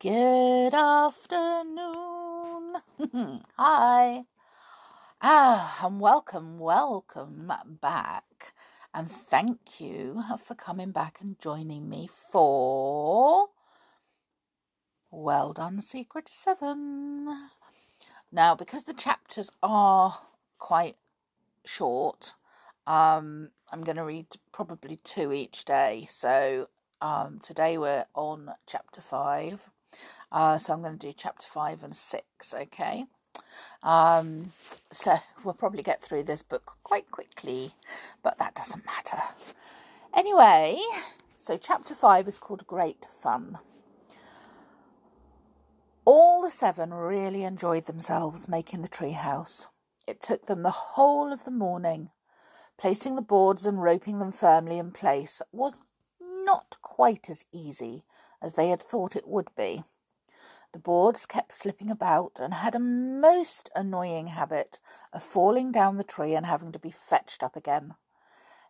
Good afternoon. Hi. Ah, and welcome, welcome back. And thank you for coming back and joining me for Well Done Secret 7. Now, because the chapters are quite short, um, I'm going to read probably two each day. So um, today we're on chapter 5 uh, so I'm going to do chapter five and six, okay? Um, so we'll probably get through this book quite quickly, but that doesn't matter. Anyway, so chapter five is called Great Fun. All the seven really enjoyed themselves making the treehouse. It took them the whole of the morning. Placing the boards and roping them firmly in place was not quite as easy as they had thought it would be. The boards kept slipping about and had a most annoying habit of falling down the tree and having to be fetched up again.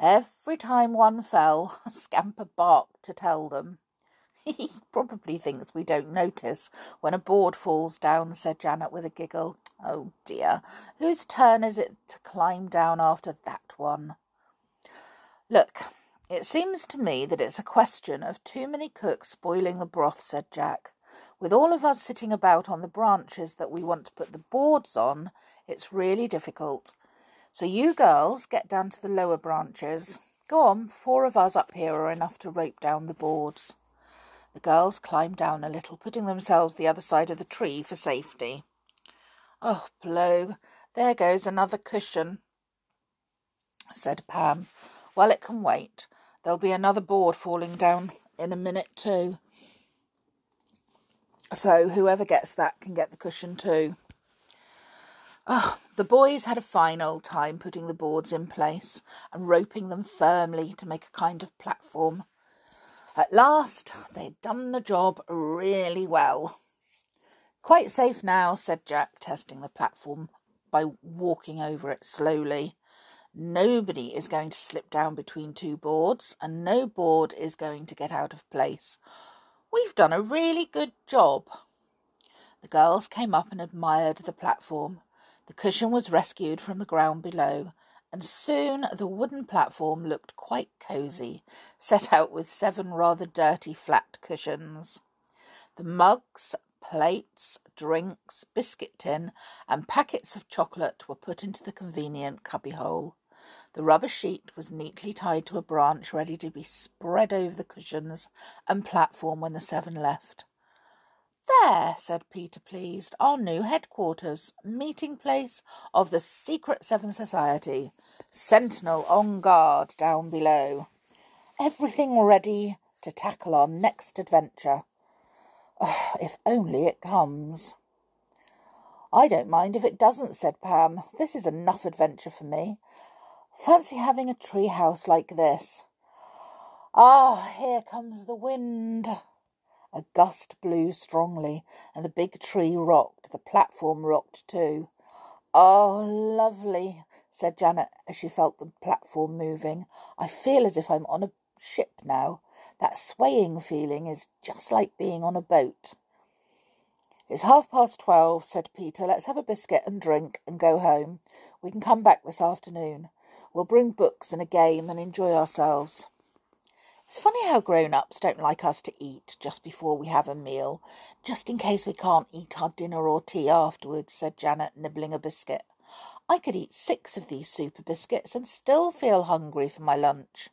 Every time one fell, Scamper barked to tell them. He probably thinks we don't notice when a board falls down, said Janet with a giggle. Oh dear, whose turn is it to climb down after that one? Look, it seems to me that it's a question of too many cooks spoiling the broth, said Jack. With all of us sitting about on the branches that we want to put the boards on, it's really difficult. So you girls get down to the lower branches. Go on, four of us up here are enough to rope down the boards. The girls climbed down a little, putting themselves the other side of the tree for safety. Oh, blow! There goes another cushion, said Pam. Well, it can wait. There'll be another board falling down in a minute, too. So whoever gets that can get the cushion too. Oh, the boys had a fine old time putting the boards in place and roping them firmly to make a kind of platform. At last, they'd done the job really well. Quite safe now, said Jack, testing the platform by walking over it slowly. Nobody is going to slip down between two boards, and no board is going to get out of place We've done a really good job. The girls came up and admired the platform. The cushion was rescued from the ground below, and soon the wooden platform looked quite cosy, set out with seven rather dirty flat cushions. The mugs, plates, drinks, biscuit tin, and packets of chocolate were put into the convenient cubbyhole. The rubber sheet was neatly tied to a branch ready to be spread over the cushions and platform when the seven left. There, said Peter, pleased, our new headquarters, meeting place of the Secret Seven Society, sentinel on guard down below. Everything ready to tackle our next adventure. Oh, if only it comes. I don't mind if it doesn't, said Pam. This is enough adventure for me. Fancy having a tree house like this. Ah, here comes the wind. A gust blew strongly, and the big tree rocked. The platform rocked too. Oh, lovely, said Janet as she felt the platform moving. I feel as if I'm on a ship now. That swaying feeling is just like being on a boat. It's half past twelve, said Peter. Let's have a biscuit and drink and go home. We can come back this afternoon. We'll bring books and a game and enjoy ourselves. It's funny how grown ups don't like us to eat just before we have a meal, just in case we can't eat our dinner or tea afterwards, said Janet, nibbling a biscuit. I could eat six of these super biscuits and still feel hungry for my lunch.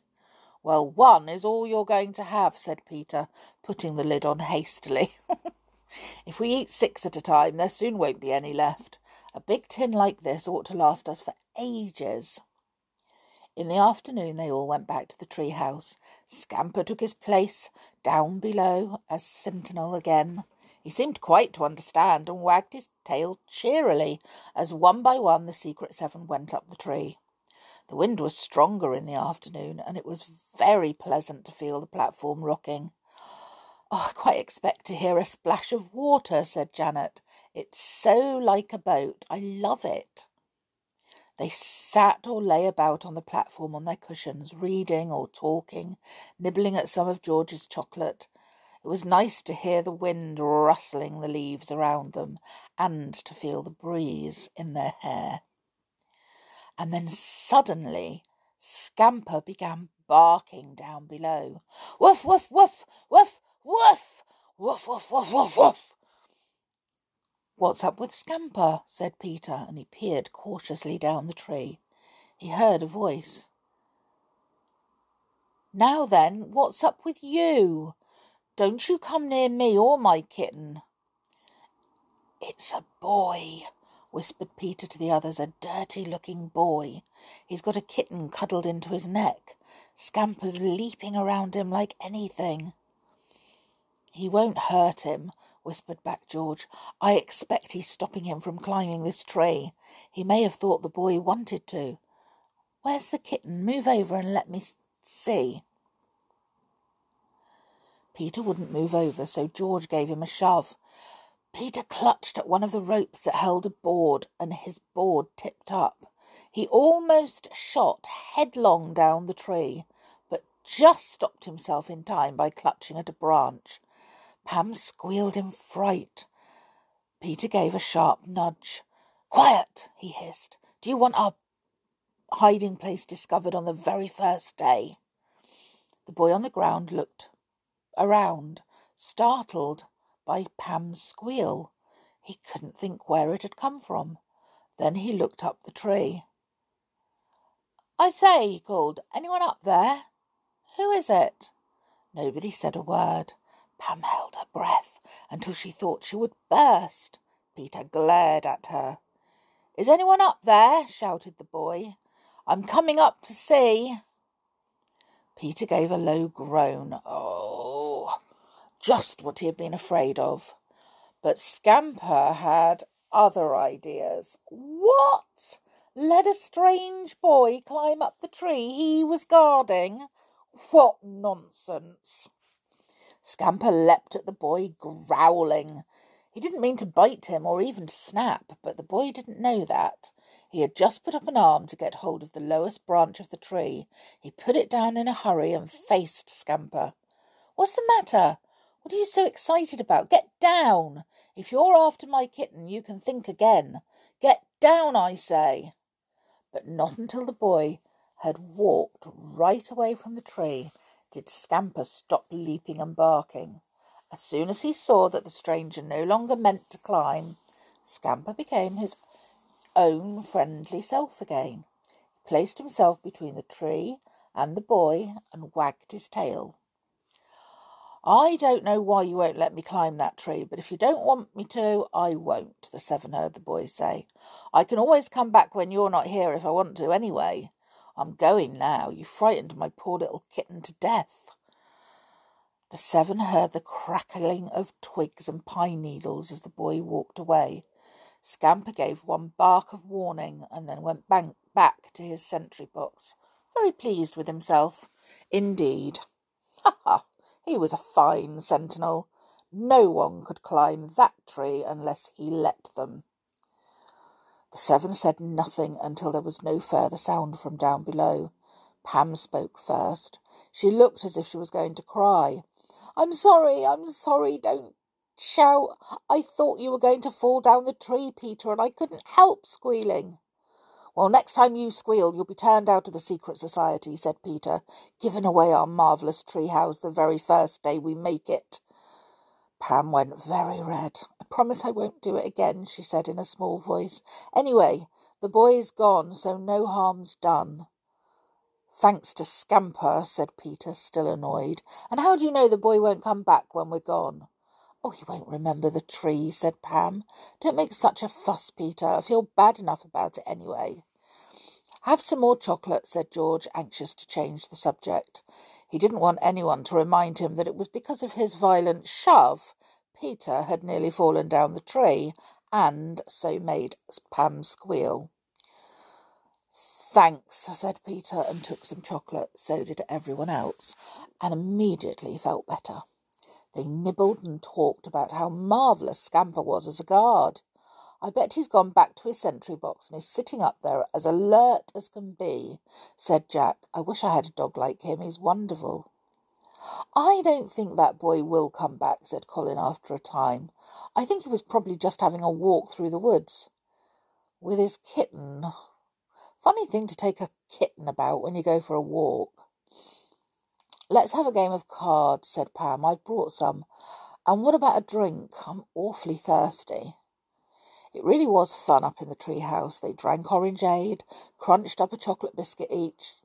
Well, one is all you're going to have, said Peter, putting the lid on hastily. if we eat six at a time, there soon won't be any left. A big tin like this ought to last us for ages. In the afternoon they all went back to the tree house. Scamper took his place down below as sentinel again. He seemed quite to understand and wagged his tail cheerily as one by one the secret seven went up the tree. The wind was stronger in the afternoon, and it was very pleasant to feel the platform rocking. Oh, I quite expect to hear a splash of water, said Janet. It's so like a boat. I love it. They sat or lay about on the platform on their cushions, reading or talking, nibbling at some of George's chocolate. It was nice to hear the wind rustling the leaves around them and to feel the breeze in their hair. And then suddenly Scamper began barking down below. Woof, woof, woof, woof, woof, woof, woof, woof, woof, woof. What's up with Scamper? said Peter, and he peered cautiously down the tree. He heard a voice. Now then, what's up with you? Don't you come near me or my kitten. It's a boy, whispered Peter to the others, a dirty looking boy. He's got a kitten cuddled into his neck. Scamper's leaping around him like anything. He won't hurt him, whispered back George. I expect he's stopping him from climbing this tree. He may have thought the boy wanted to. Where's the kitten? Move over and let me see. Peter wouldn't move over, so George gave him a shove. Peter clutched at one of the ropes that held a board, and his board tipped up. He almost shot headlong down the tree, but just stopped himself in time by clutching at a branch. Pam squealed in fright. Peter gave a sharp nudge. Quiet, he hissed. Do you want our hiding place discovered on the very first day? The boy on the ground looked around, startled by Pam's squeal. He couldn't think where it had come from. Then he looked up the tree. I say, he called, anyone up there? Who is it? Nobody said a word. Pam held her breath until she thought she would burst. Peter glared at her. Is anyone up there? shouted the boy. I'm coming up to see. Peter gave a low groan. Oh, just what he had been afraid of. But Scamper had other ideas. What? Let a strange boy climb up the tree he was guarding? What nonsense! Scamper leapt at the boy, growling. He didn't mean to bite him or even to snap, but the boy didn't know that. He had just put up an arm to get hold of the lowest branch of the tree. He put it down in a hurry and faced Scamper. What's the matter? What are you so excited about? Get down! If you're after my kitten, you can think again. Get down, I say but not until the boy had walked right away from the tree did Scamper stop leaping and barking. As soon as he saw that the stranger no longer meant to climb, Scamper became his own friendly self again. He placed himself between the tree and the boy and wagged his tail. I don't know why you won't let me climb that tree, but if you don't want me to, I won't, the seven heard the boy say. I can always come back when you're not here if I want to, anyway. I'm going now. You frightened my poor little kitten to death. The seven heard the crackling of twigs and pine needles as the boy walked away. Scamper gave one bark of warning and then went bank- back to his sentry box, very pleased with himself. Indeed. Ha ha! He was a fine sentinel. No one could climb that tree unless he let them. The seven said nothing until there was no further sound from down below. Pam spoke first. She looked as if she was going to cry. I'm sorry, I'm sorry, don't shout. I thought you were going to fall down the tree, Peter, and I couldn't help squealing. Well, next time you squeal, you'll be turned out of the secret society, said Peter, giving away our marvellous tree house the very first day we make it. Pam went very red. I promise I won't do it again, she said in a small voice. Anyway, the boy is gone, so no harm's done. Thanks to Scamper, said Peter, still annoyed. And how do you know the boy won't come back when we're gone? Oh, he won't remember the tree, said Pam. Don't make such a fuss, Peter. I feel bad enough about it anyway. Have some more chocolate, said George, anxious to change the subject. He didn't want anyone to remind him that it was because of his violent shove Peter had nearly fallen down the tree and so made Pam squeal. Thanks, said Peter, and took some chocolate. So did everyone else, and immediately felt better. They nibbled and talked about how marvellous Scamper was as a guard. I bet he's gone back to his sentry box and is sitting up there as alert as can be, said Jack. I wish I had a dog like him. He's wonderful. I don't think that boy will come back, said Colin after a time. I think he was probably just having a walk through the woods with his kitten. Funny thing to take a kitten about when you go for a walk. Let's have a game of cards, said Pam. I've brought some. And what about a drink? I'm awfully thirsty. It really was fun up in the tree house. They drank orangeade, crunched up a chocolate biscuit each,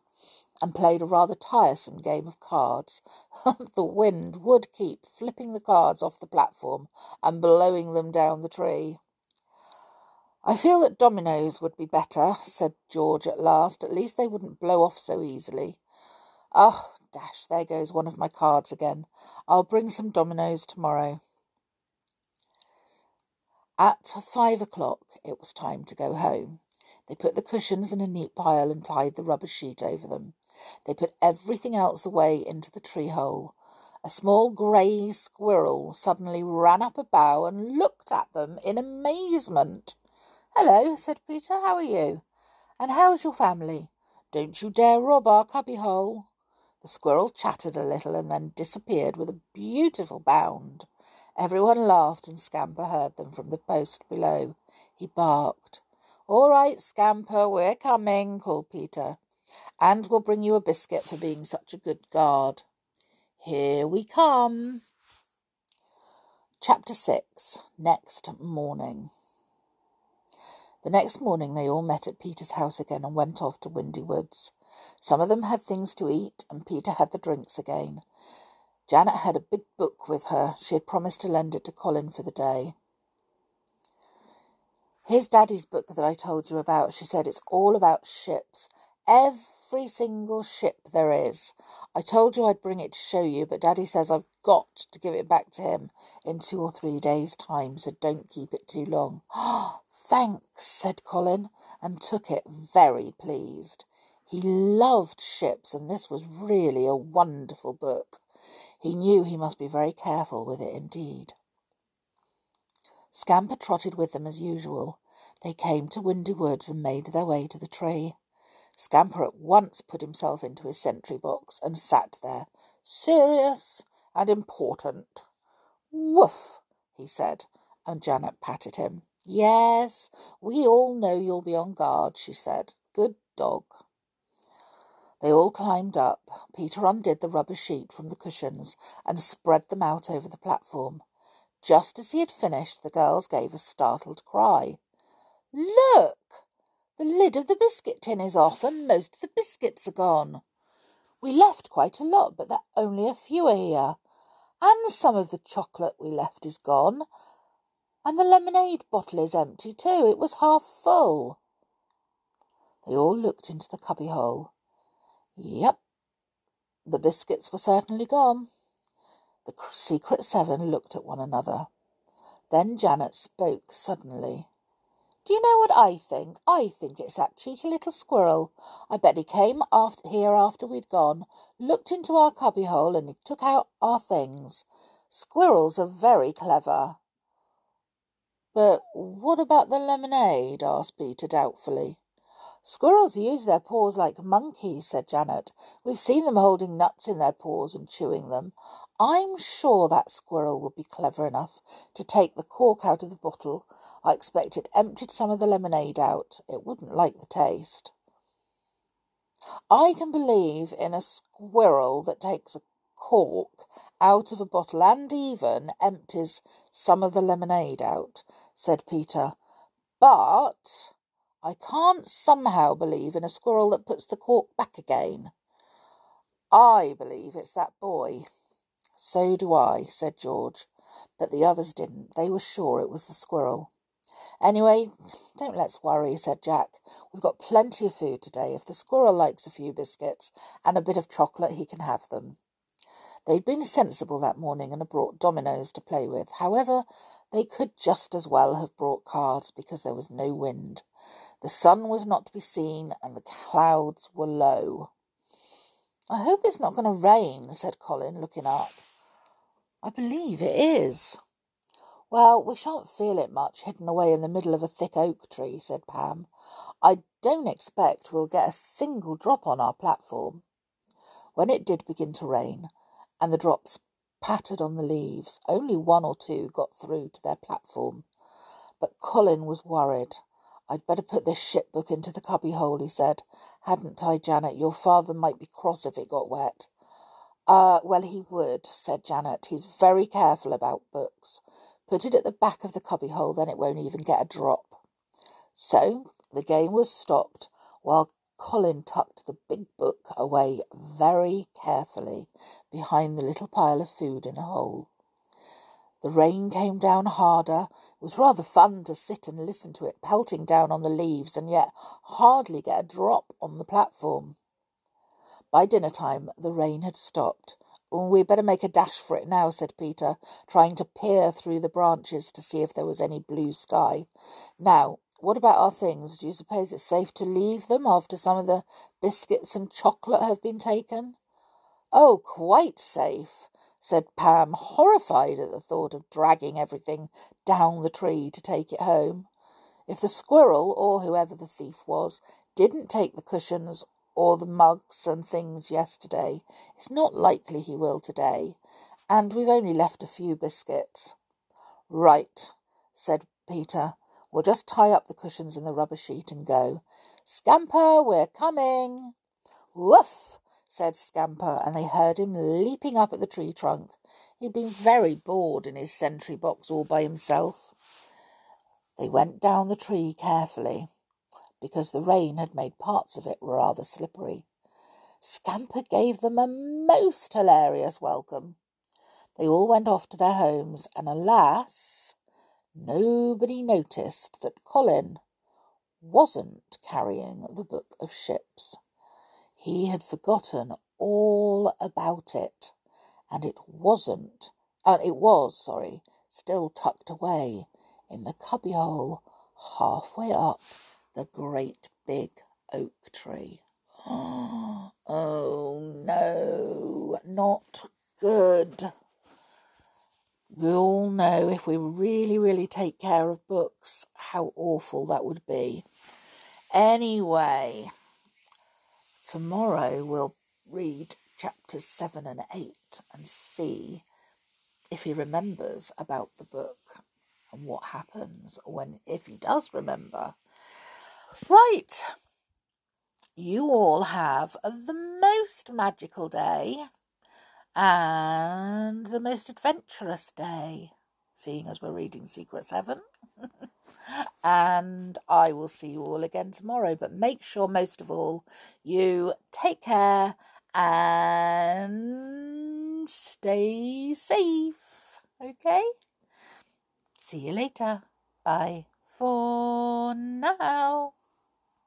and played a rather tiresome game of cards. the wind would keep flipping the cards off the platform and blowing them down the tree. I feel that dominoes would be better, said George at last. At least they wouldn't blow off so easily. Oh, dash, there goes one of my cards again. I'll bring some dominoes tomorrow. At five o'clock, it was time to go home. They put the cushions in a neat pile and tied the rubber sheet over them. They put everything else away into the tree hole. A small grey squirrel suddenly ran up a bough and looked at them in amazement. Hello, said Peter. How are you? And how's your family? Don't you dare rob our cubbyhole. The squirrel chattered a little and then disappeared with a beautiful bound. Everyone laughed and Scamper heard them from the post below. He barked. All right, Scamper, we're coming, called Peter and we'll bring you a biscuit for being such a good guard. Here we come. Chapter 6 Next Morning. The next morning they all met at Peter's house again and went off to Windy Woods. Some of them had things to eat, and Peter had the drinks again. Janet had a big book with her. She had promised to lend it to Colin for the day. Here's Daddy's book that I told you about. She said it's all about ships every single ship there is. I told you I'd bring it to show you, but Daddy says I've got to give it back to him in two or three days' time, so don't keep it too long. Thanks, said Colin, and took it very pleased. He loved ships, and this was really a wonderful book. He knew he must be very careful with it indeed. Scamper trotted with them as usual. They came to Windy Woods and made their way to the tree. Scamper at once put himself into his sentry box and sat there, serious and important. Woof, he said, and Janet patted him. Yes, we all know you'll be on guard, she said. Good dog. They all climbed up. Peter undid the rubber sheet from the cushions and spread them out over the platform. Just as he had finished, the girls gave a startled cry. Look! The lid of the biscuit tin is off, and most of the biscuits are gone. We left quite a lot, but there only a few are here. And some of the chocolate we left is gone. And the lemonade bottle is empty too. It was half full. They all looked into the cubbyhole. Yep, the biscuits were certainly gone. The secret seven looked at one another. Then Janet spoke suddenly. Do you know what I think? I think it's that cheeky little squirrel. I bet he came after here after we'd gone, looked into our cubbyhole, and he took out our things. Squirrels are very clever. But what about the lemonade? asked Peter doubtfully. Squirrels use their paws like monkeys, said Janet. We've seen them holding nuts in their paws and chewing them. I'm sure that squirrel would be clever enough to take the cork out of the bottle I expect it emptied some of the lemonade out. It wouldn't like the taste. I can believe in a squirrel that takes a cork out of a bottle and even empties some of the lemonade out, said Peter. But I can't somehow believe in a squirrel that puts the cork back again. I believe it's that boy. So do I, said George. But the others didn't. They were sure it was the squirrel. Anyway, don't let's worry, said Jack. We've got plenty of food today. If the squirrel likes a few biscuits and a bit of chocolate, he can have them. They'd been sensible that morning and had brought dominoes to play with. However, they could just as well have brought cards because there was no wind. The sun was not to be seen and the clouds were low. I hope it's not going to rain, said Colin, looking up. I believe it is. Well, we shan't feel it much hidden away in the middle of a thick oak tree, said Pam. I don't expect we'll get a single drop on our platform. When it did begin to rain, and the drops pattered on the leaves. Only one or two got through to their platform. But Colin was worried. I'd better put this ship book into the cubbyhole, he said. Hadn't I, Janet? Your father might be cross if it got wet. Ah, uh, well, he would, said Janet. He's very careful about books. Put it at the back of the cubbyhole, then it won't even get a drop. So the game was stopped while Colin tucked the big book away very carefully behind the little pile of food in a hole. The rain came down harder. It was rather fun to sit and listen to it pelting down on the leaves and yet hardly get a drop on the platform. By dinner time, the rain had stopped. We'd better make a dash for it now, said Peter, trying to peer through the branches to see if there was any blue sky. Now, what about our things? Do you suppose it's safe to leave them after some of the biscuits and chocolate have been taken? Oh, quite safe, said Pam, horrified at the thought of dragging everything down the tree to take it home. If the squirrel, or whoever the thief was, didn't take the cushions or the mugs and things yesterday, it's not likely he will today, and we've only left a few biscuits. Right, said Peter. We'll just tie up the cushions in the rubber sheet and go. Scamper, we're coming. Woof, said Scamper, and they heard him leaping up at the tree trunk. He'd been very bored in his sentry box all by himself. They went down the tree carefully, because the rain had made parts of it rather slippery. Scamper gave them a most hilarious welcome. They all went off to their homes, and alas, Nobody noticed that Colin wasn't carrying the Book of Ships. He had forgotten all about it, and it wasn't, uh, it was, sorry, still tucked away in the cubbyhole halfway up the great big oak tree. Oh no, not good we all know if we really, really take care of books, how awful that would be. Anyway, tomorrow we'll read chapters 7 and 8 and see if he remembers about the book and what happens when, if he does remember. Right, you all have the most magical day and the most adventurous day, seeing as we're reading Secret Seven. and I will see you all again tomorrow. But make sure, most of all, you take care and stay safe. Okay? See you later. Bye for